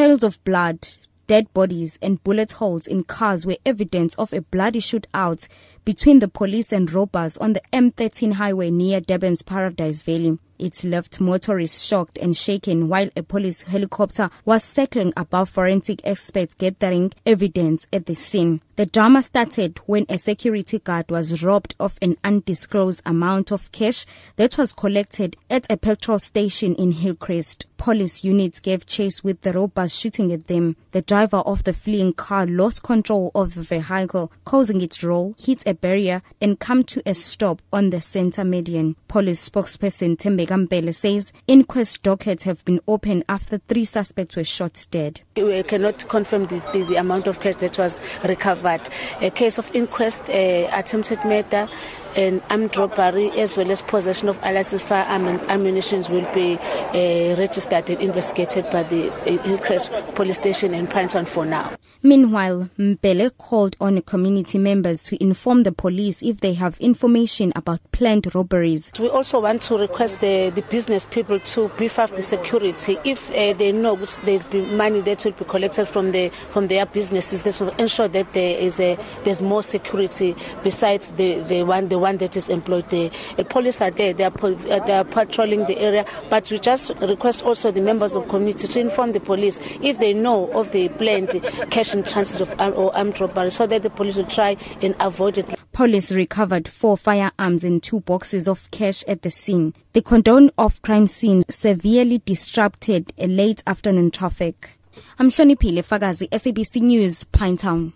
Trails of blood, dead bodies and bullet holes in cars were evidence of a bloody shootout between the police and robbers on the M13 highway near Durban's Paradise Valley. It left motorists shocked and shaken while a police helicopter was circling above forensic experts gathering evidence at the scene. The drama started when a security guard was robbed of an undisclosed amount of cash that was collected at a petrol station in Hillcrest. Police units gave chase with the robbers shooting at them. The driver of the fleeing car lost control of the vehicle, causing it to roll, hit a barrier, and come to a stop on the center median. Police spokesperson Thembeka Mbele says inquest dockets have been opened after three suspects were shot dead. We cannot confirm the, the, the amount of cash that was recovered. A case of inquest, uh, attempted murder, and armed robbery as well as possession of unlicensed firearm and ammunition will be uh, registered and investigated by the uh, Hillcrest police station in Pinetown for now. Meanwhile, Mbele called on community members to inform the police if they have information about planned robberies. We also want to request the, the business people to beef up the security. If uh, they know there'll be money that will be collected from the from their businesses, they should ensure that there is a there's more security besides the, the one the one that is employed there. The police are there, they are, they are patrolling the area, but we just request also the members of community to inform the police if they know of the planned cash and chances of or armed robbery so that the police will try and avoid it. Police recovered four firearms and two boxes of cash at the scene. The cordon of crime scene severely disrupted a late afternoon traffic. I'm Hloniphile Fakazi, SABC News, Pinetown.